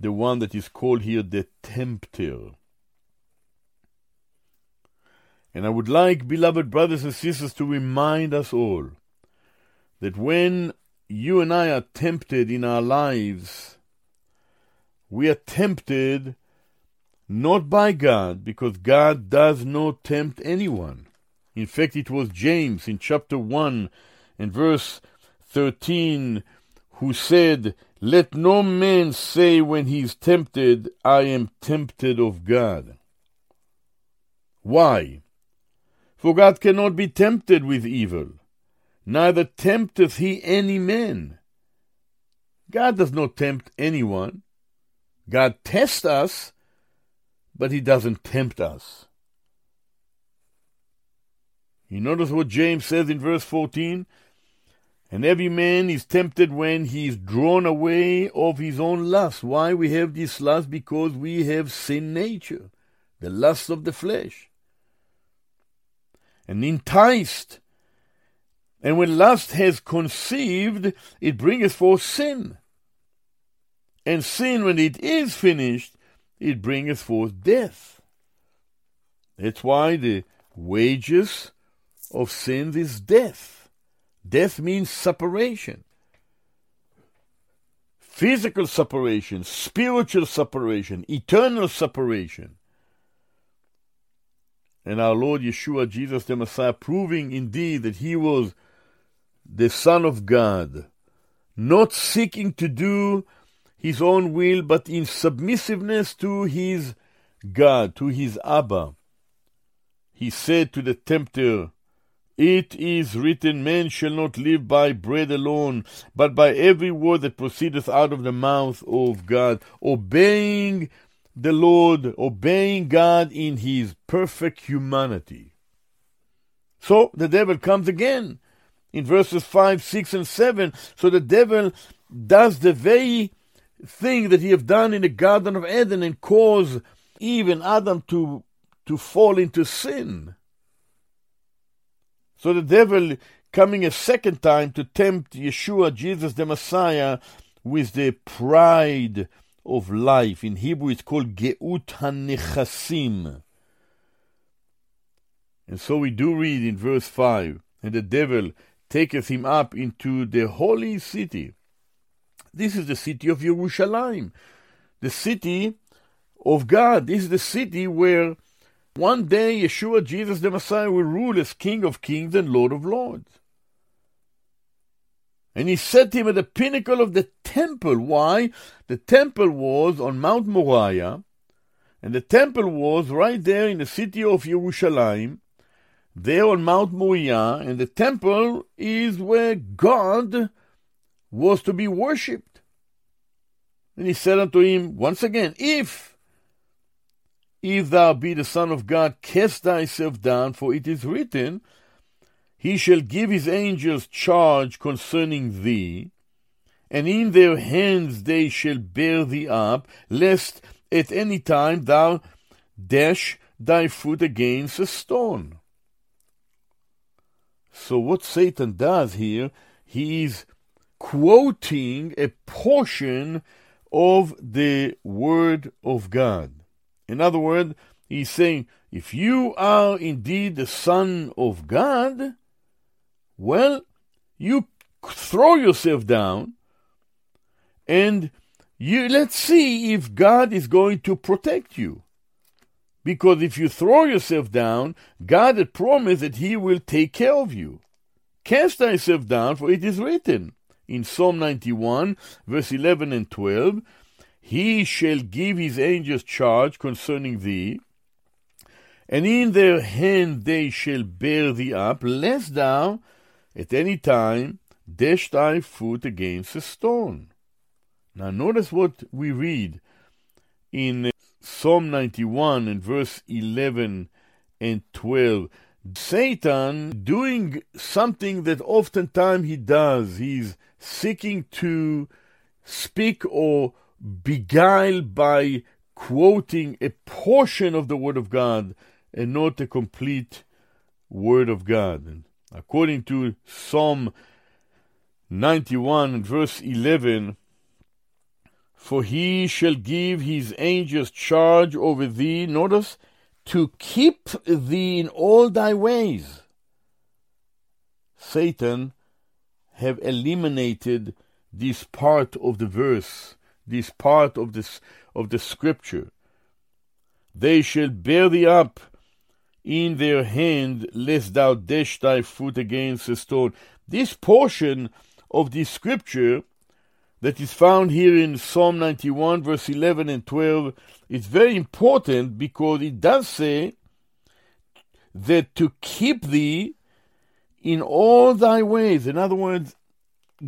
S1: the one that is called here the tempter. And I would like, beloved brothers and sisters, to remind us all that when you and I are tempted in our lives, we are tempted not by God, because God does not tempt anyone. In fact, it was James in chapter 1 and verse 13 who said, Let no man say when he is tempted, I am tempted of God. Why? For God cannot be tempted with evil, neither tempteth he any man. God does not tempt anyone. God tests us, but he doesn't tempt us. You notice what James says in verse 14? And every man is tempted when he is drawn away of his own lust. Why we have this lust? Because we have sin nature, the lust of the flesh. And enticed. And when lust has conceived, it bringeth forth sin. And sin, when it is finished, it bringeth forth death. That's why the wages of sin is death. Death means separation. Physical separation, spiritual separation, eternal separation. And our Lord Yeshua, Jesus the Messiah, proving indeed that he was the Son of God, not seeking to do his own will, but in submissiveness to his God, to his Abba. He said to the tempter, it is written, Man shall not live by bread alone, but by every word that proceedeth out of the mouth of God. Obeying the Lord, obeying God in his perfect humanity. So the devil comes again in verses 5, 6, and 7. So the devil does the very thing that he have done in the Garden of Eden and cause Eve and Adam to, to fall into sin. So the devil coming a second time to tempt Yeshua, Jesus the Messiah, with the pride of life. In Hebrew it's called Geut HaNechasim. And so we do read in verse 5, and the devil taketh him up into the holy city. This is the city of Jerusalem, the city of God. This is the city where one day, Yeshua, Jesus the Messiah, will rule as King of kings and Lord of lords. And he set him at the pinnacle of the temple. Why? The temple was on Mount Moriah, and the temple was right there in the city of Jerusalem, there on Mount Moriah, and the temple is where God was to be worshipped. And he said unto him once again, If if thou be the Son of God, cast thyself down, for it is written, He shall give his angels charge concerning thee, and in their hands they shall bear thee up, lest at any time thou dash thy foot against a stone. So, what Satan does here, he is quoting a portion of the Word of God. In other words, he's saying, if you are indeed the Son of God, well, you throw yourself down and you let's see if God is going to protect you. Because if you throw yourself down, God had promised that He will take care of you. Cast thyself down, for it is written in Psalm 91, verse 11 and 12 He shall give His angels charge concerning thee, and in their hand they shall bear thee up, lest thou at any time dash thy foot against a stone. Now, notice what we read in Psalm 91 and verse 11 and 12. Satan doing something that oftentimes he does. He's seeking to speak or beguile by quoting a portion of the Word of God and not the complete Word of God. And according to Psalm 91 verse 11, for he shall give his angels charge over thee, notice, to keep thee in all thy ways. Satan have eliminated this part of the verse, this part of this of the scripture. They shall bear thee up in their hand, lest thou dash thy foot against a stone. This portion of the scripture that is found here in Psalm 91, verse 11 and 12, is very important because it does say that to keep thee in all thy ways. In other words,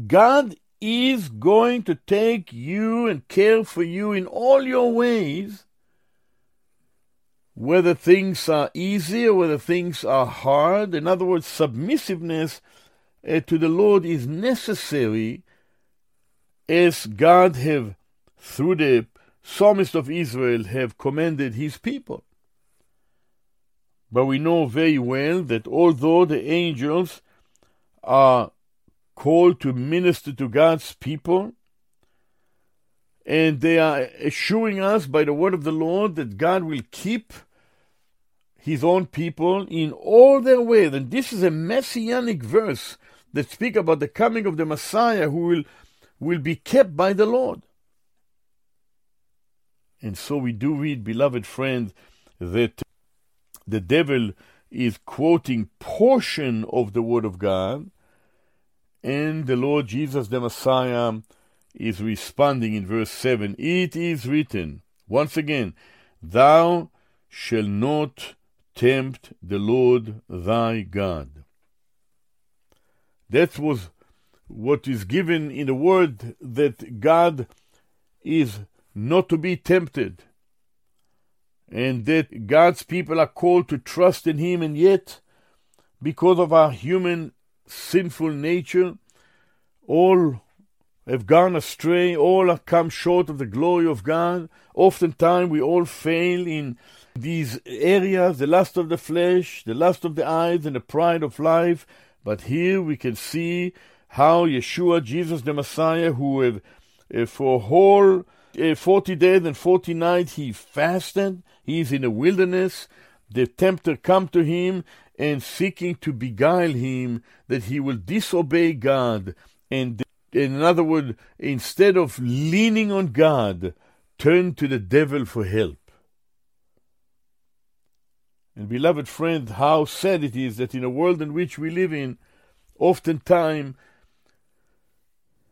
S1: God is going to take you and care for you in all your ways, whether things are easy or whether things are hard. In other words, submissiveness uh, to the Lord is necessary as God have, through the psalmist of Israel, have commanded his people. But we know very well that although the angels are called to minister to God's people, and they are assuring us by the word of the Lord that God will keep his own people in all their ways. And this is a messianic verse that speak about the coming of the Messiah who will, will be kept by the Lord. And so we do read, beloved friend, that the devil is quoting portion of the word of God, and the Lord Jesus the Messiah is responding in verse 7 It is written, once again, Thou shalt not tempt the Lord thy God. That was what is given in the word that God is not to be tempted and that God's people are called to trust in Him, and yet, because of our human sinful nature, all have gone astray, all have come short of the glory of God. Oftentimes, we all fail in these areas the lust of the flesh, the lust of the eyes, and the pride of life. But here we can see how Yeshua, Jesus the Messiah, who have, uh, for whole uh, 40 days and 40 nights he fasted, he is in the wilderness. The tempter come to him and seeking to beguile him that he will disobey God. And in other words, instead of leaning on God, turn to the devil for help. And beloved friend, how sad it is that in a world in which we live in, oftentimes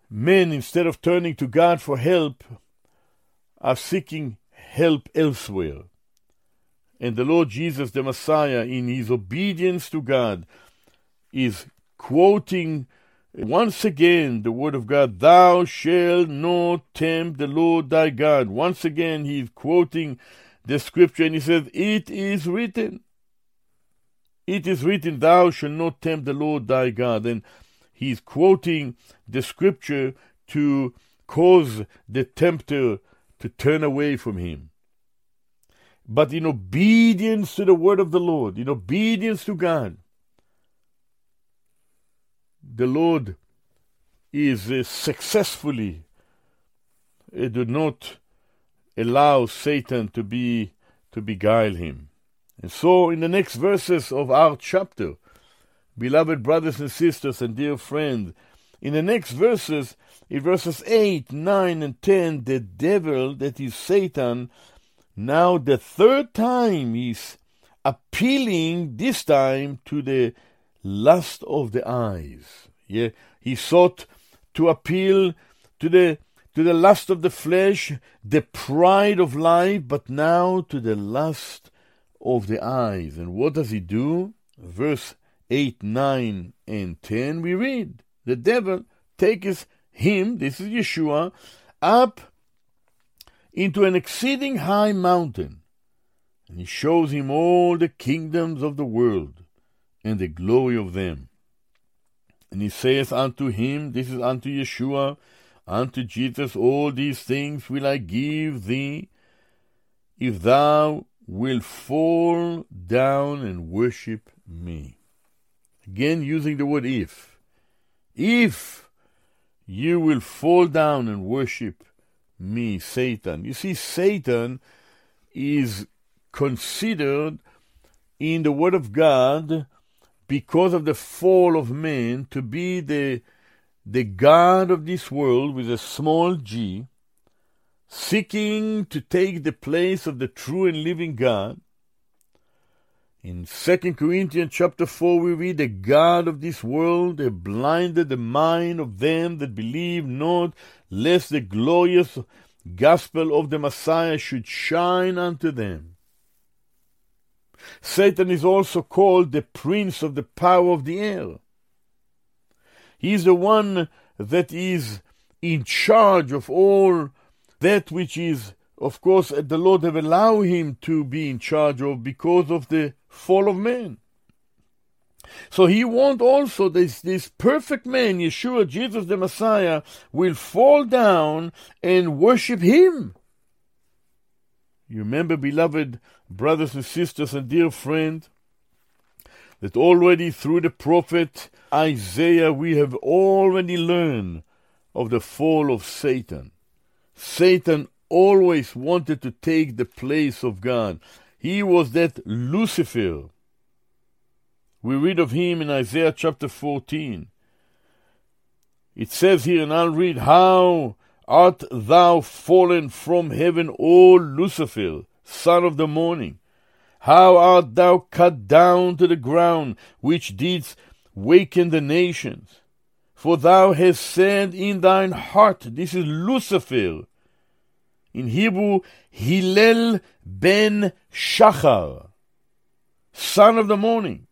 S1: men, instead of turning to God for help, are seeking help elsewhere And the Lord Jesus, the Messiah, in his obedience to God, is quoting once again the word of God, Thou shalt not tempt the Lord thy God. Once again, he is quoting the scripture and he says, It is written. It is written, Thou shalt not tempt the Lord thy God. And he's quoting the scripture to cause the tempter to turn away from him. But in obedience to the word of the Lord, in obedience to God, the Lord is uh, successfully uh, do not allow Satan to be to beguile him. And so in the next verses of our chapter, beloved brothers and sisters and dear friends, in the next verses, in verses 8, 9, and 10, the devil, that is Satan, now the third time is appealing, this time to the lust of the eyes. Yeah, he sought to appeal to the to the lust of the flesh, the pride of life, but now to the lust of the eyes. And what does he do? Verse 8, 9, and 10, we read, The devil taketh him, this is Yeshua, up into an exceeding high mountain, and he shows him all the kingdoms of the world and the glory of them. And he saith unto him, This is unto Yeshua, unto Jesus, All these things will I give thee, if thou wilt fall down and worship me. Again, using the word if. If you will fall down and worship me, Satan. You see, Satan is considered in the Word of God because of the fall of man to be the the God of this world with a small g, seeking to take the place of the true and living God. In 2 Corinthians chapter 4 we read, The God of this world hath blinded the mind of them that believe not, lest the glorious gospel of the Messiah should shine unto them. Satan is also called the prince of the power of the air. He is the one that is in charge of all that which is, of course, the Lord have allowed him to be in charge of because of the fall of man. So he wants also this, this perfect man, Yeshua, Jesus the Messiah, will fall down and worship him. You remember, beloved brothers and sisters and dear friend, that already through the prophet Isaiah we have already learned of the fall of Satan. Satan always wanted to take the place of God. He was that Lucifer. We read of him in Isaiah chapter 14. It says here, and I'll read, How art thou fallen from heaven, O Lucifer, son of the morning? How art thou cut down to the ground, which didst waken the nations? For thou hast said in thine heart, this is Lucifer. In Hebrew, Hillel ben Shachar, son of the morning.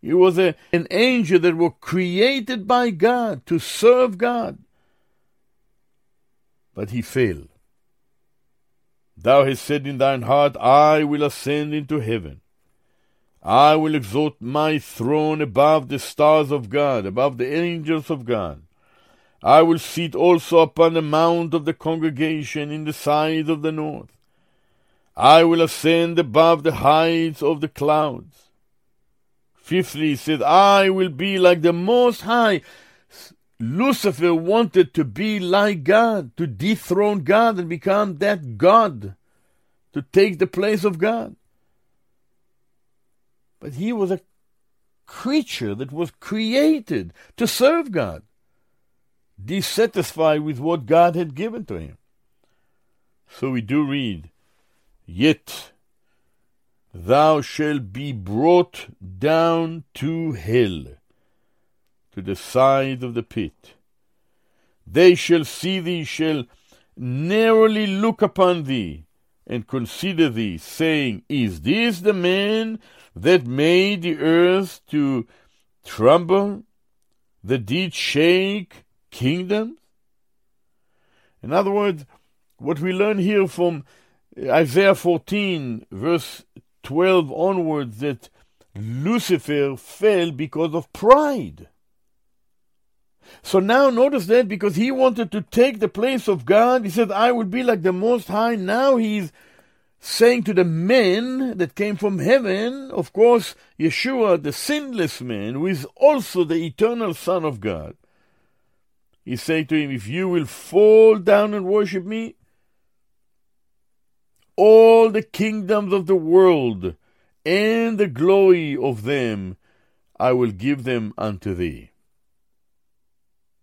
S1: He was a, an angel that was created by God to serve God. But he failed. Thou hast said in thine heart, I will ascend into heaven. I will exalt my throne above the stars of God, above the angels of God. I will sit also upon the mount of the congregation in the sides of the north. I will ascend above the heights of the clouds. Fifthly, he said, I will be like the Most High. Lucifer wanted to be like God, to dethrone God and become that God, to take the place of God. But he was a creature that was created to serve God, dissatisfied with what God had given to him. So we do read, Yet thou shalt be brought down to hell to the side of the pit. They shall see thee, shall narrowly look upon thee, and consider thee, saying, Is this the man that made the earth to tremble, that did shake kingdoms? In other words, what we learn here from Isaiah 14, verse 12 onwards, that Lucifer fell because of pride. So now notice that because he wanted to take the place of God, he said, I will be like the Most High. Now he's saying to the men that came from heaven, of course, Yeshua, the sinless man, who is also the eternal Son of God, he's saying to him, If you will fall down and worship me, all the kingdoms of the world and the glory of them I will give them unto thee.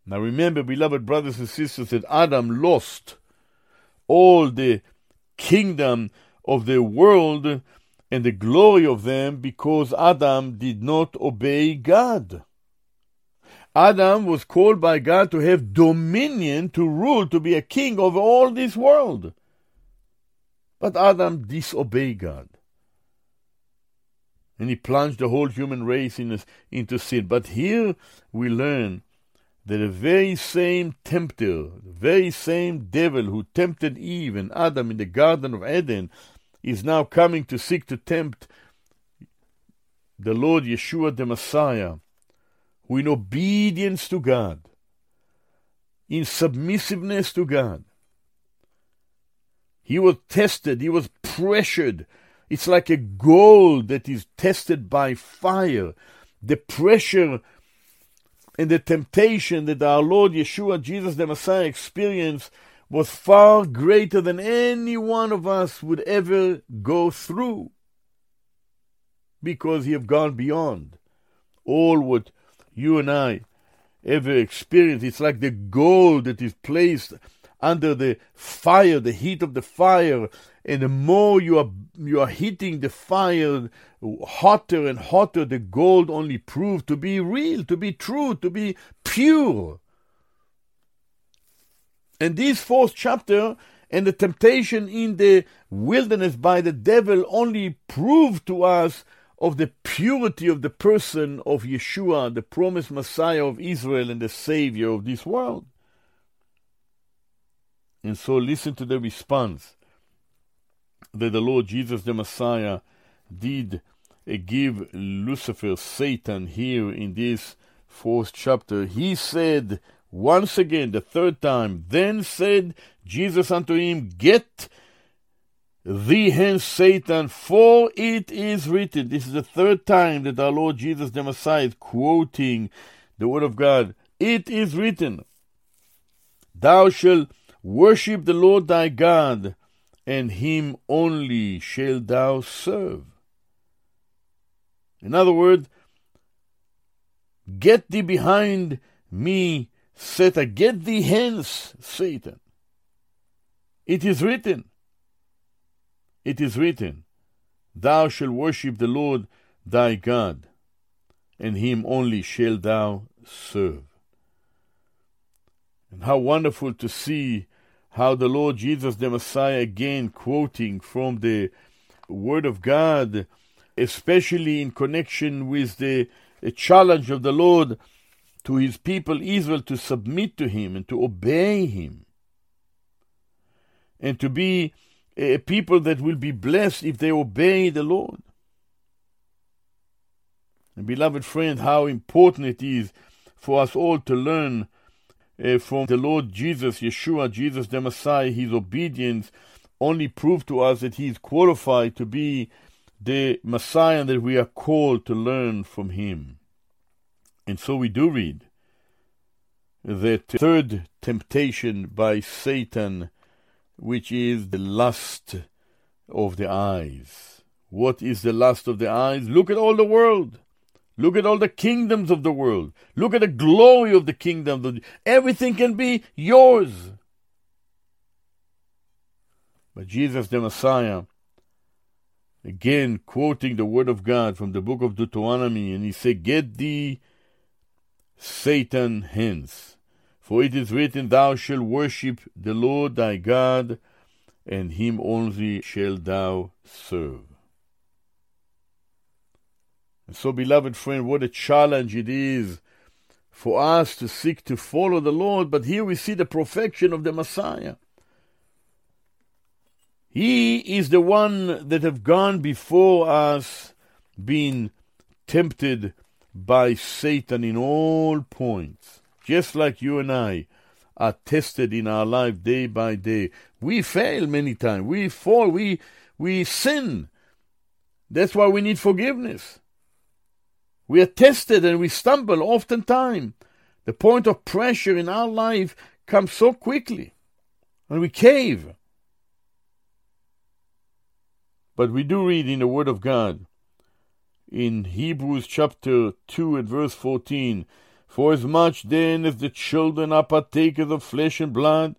S1: Now remember, beloved brothers and sisters, that Adam lost all the kingdom of the world and the glory of them because Adam did not obey God. Adam was called by God to have dominion, to rule, to be a king over all this world. But Adam disobeyed God. And he plunged the whole human race in, into sin. But here we learn that the very same tempter, the very same devil who tempted Eve and Adam in the Garden of Eden, is now coming to seek to tempt the Lord Yeshua the Messiah, who in obedience to God, in submissiveness to God, he was tested, he was pressured. It's like a gold that is tested by fire. The pressure and the temptation that our Lord Yeshua, Jesus the Messiah, experienced was far greater than any one of us would ever go through because he have gone beyond all what you and I ever experienced. It's like the gold that is placed under the fire, the heat of the fire, and the more you are you are heating the fire hotter and hotter, the gold only proves to be real, to be true, to be pure. And this fourth chapter and the temptation in the wilderness by the devil only prove to us of the purity of the person of Yeshua, the promised Messiah of Israel and the Savior of this world. And so listen to the response that the Lord Jesus the Messiah did uh, give Lucifer, Satan, here in this fourth chapter. He said once again, the third time, Then said Jesus unto him, Get thee hence, Satan, for it is written. This is the third time that our Lord Jesus the Messiah is quoting the Word of God. It is written, Thou shalt Worship the Lord thy God, and him only shalt thou serve. In other words, get thee behind me, Satan. Get thee hence, Satan. It is written, it is written, Thou shalt worship the Lord thy God, and him only shalt thou serve. And how wonderful to see how the Lord Jesus the Messiah, again quoting from the Word of God, especially in connection with the challenge of the Lord to his people Israel to submit to him and to obey him, and to be a people that will be blessed if they obey the Lord. And beloved friend, how important it is for us all to learn uh, from the Lord Jesus, Yeshua, Jesus the Messiah, his obedience only proved to us that he is qualified to be the Messiah that we are called to learn from him. And so we do read the third temptation by Satan, which is the lust of the eyes. What is the lust of the eyes? Look at all the world. Look at all the kingdoms of the world. Look at the glory of the kingdom. Everything can be yours. But Jesus the Messiah, again quoting the word of God from the book of Deuteronomy, and he said, Get thee Satan hence. For it is written, Thou shalt worship the Lord thy God, and him only shalt thou serve. And so, beloved friend, what a challenge it is for us to seek to follow the Lord, but here we see the perfection of the Messiah. He is the one that have gone before us, being tempted by Satan in all points, just like you and I are tested in our life day by day. We fail many times. We fall. We we sin. That's why we need forgiveness. We are tested and we stumble oftentimes. The point of pressure in our life comes so quickly, and we cave. But we do read in the Word of God, in Hebrews chapter 2 and verse 14, For as much then as the children are partakers of flesh and blood,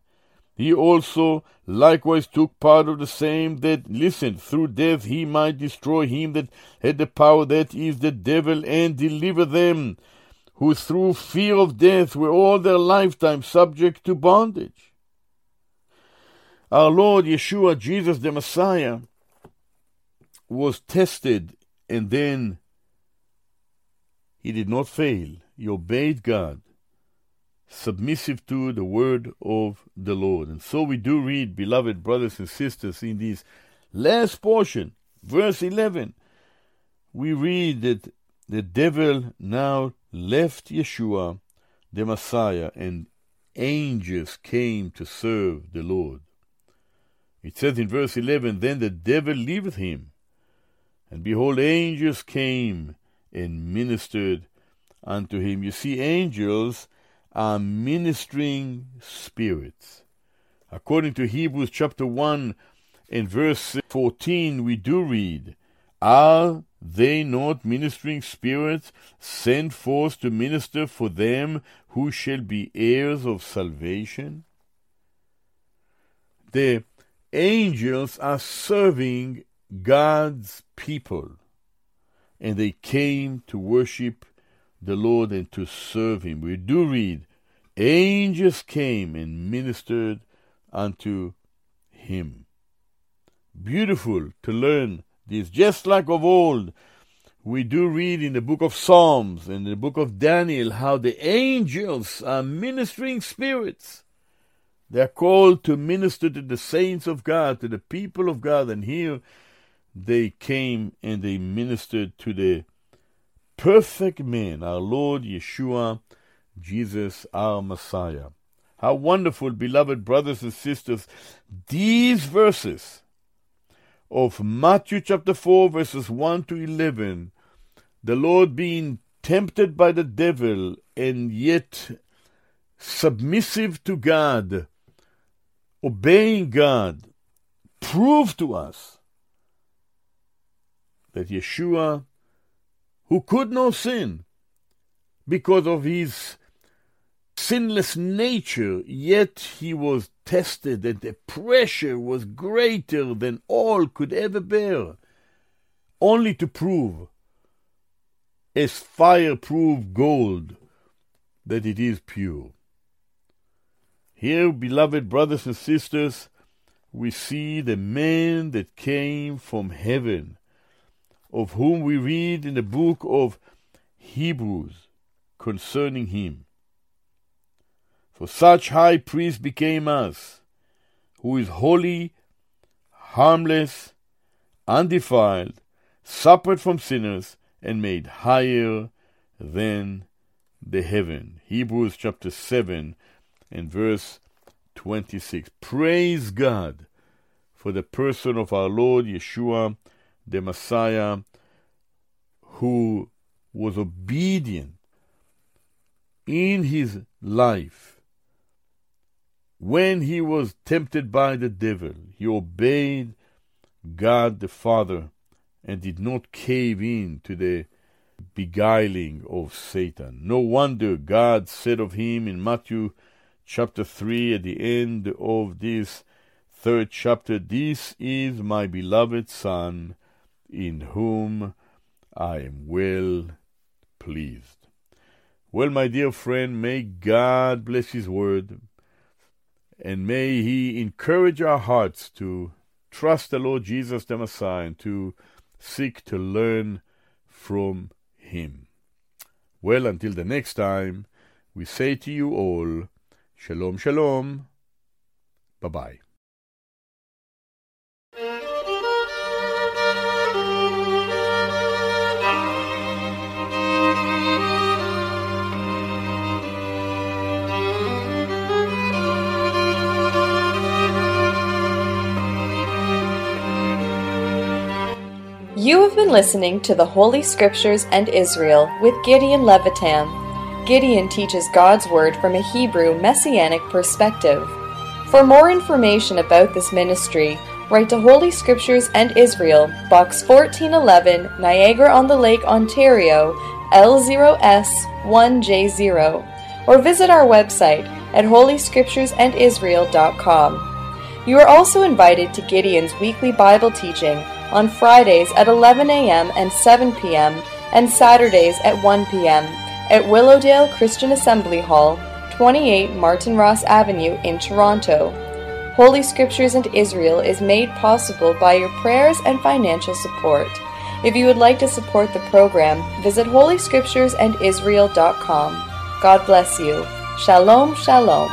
S1: he also likewise took part of the same that, listen, through death he might destroy him that had the power, that is the devil, and deliver them who through fear of death were all their lifetime subject to bondage. Our Lord Yeshua, Jesus the Messiah, was tested and then he did not fail. He obeyed God, submissive to the word of the Lord. And so we do read, beloved brothers and sisters, in this last portion, verse 11, we read that the devil now left Yeshua, the Messiah, and angels came to serve the Lord. It says in verse 11, Then the devil leaveth him and behold, angels came and ministered unto him. You see, angels are ministering spirits. According to Hebrews chapter 1 and verse 14, we do read, Are they not ministering spirits sent forth to minister for them who shall be heirs of salvation? The angels are serving God's people, and they came to worship the Lord and to serve Him. We do read, angels came and ministered unto Him. Beautiful to learn this, just like of old. We do read in the book of Psalms and the book of Daniel how the angels are ministering spirits. They are called to minister to the saints of God, to the people of God, and here they came and they ministered to the perfect man, our Lord Yeshua, Jesus, our Messiah. How wonderful, beloved brothers and sisters, these verses of Matthew chapter 4, verses 1 to 11, the Lord being tempted by the devil and yet submissive to God, obeying God, prove to us that Yeshua, who could not sin because of his sinless nature, yet he was tested, and the pressure was greater than all could ever bear, only to prove, as fireproof gold, that it is pure. Here, beloved brothers and sisters, we see the man that came from heaven of whom we read in the book of Hebrews concerning him. For such high priest became us, who is holy, harmless, undefiled, separate from sinners, and made higher than the heaven. Hebrews chapter 7 and verse 26. Praise God for the person of our Lord Yeshua the Messiah who was obedient in his life. When he was tempted by the devil, he obeyed God the Father and did not cave in to the beguiling of Satan. No wonder God said of him in Matthew chapter 3 at the end of this third chapter, This is my beloved Son in whom I am well pleased. Well, my dear friend, may God bless His word and may He encourage our hearts to trust the Lord Jesus the Messiah and to seek to learn from Him. Well, until the next time, we say to you all, Shalom, Shalom. Bye bye.
S2: You have been listening to the Holy Scriptures and Israel with Gideon Levytam. Gideon teaches God's Word from a Hebrew Messianic perspective. For more information about this ministry, write to Holy Scriptures and Israel, Box 1411, Niagara on the Lake, Ontario, L0S1J0, or visit our website at holyscripturesandisrael.com. You are also invited to Gideon's weekly Bible teaching on Fridays at 11 a.m. and 7 p.m., and Saturdays at 1 p.m. at Willowdale Christian Assembly Hall, 28 Martin Ross Avenue in Toronto. Holy Scriptures and Israel is made possible by your prayers and financial support. If you would like to support the program, visit holyscripturesandisrael.com. God bless you. Shalom, shalom.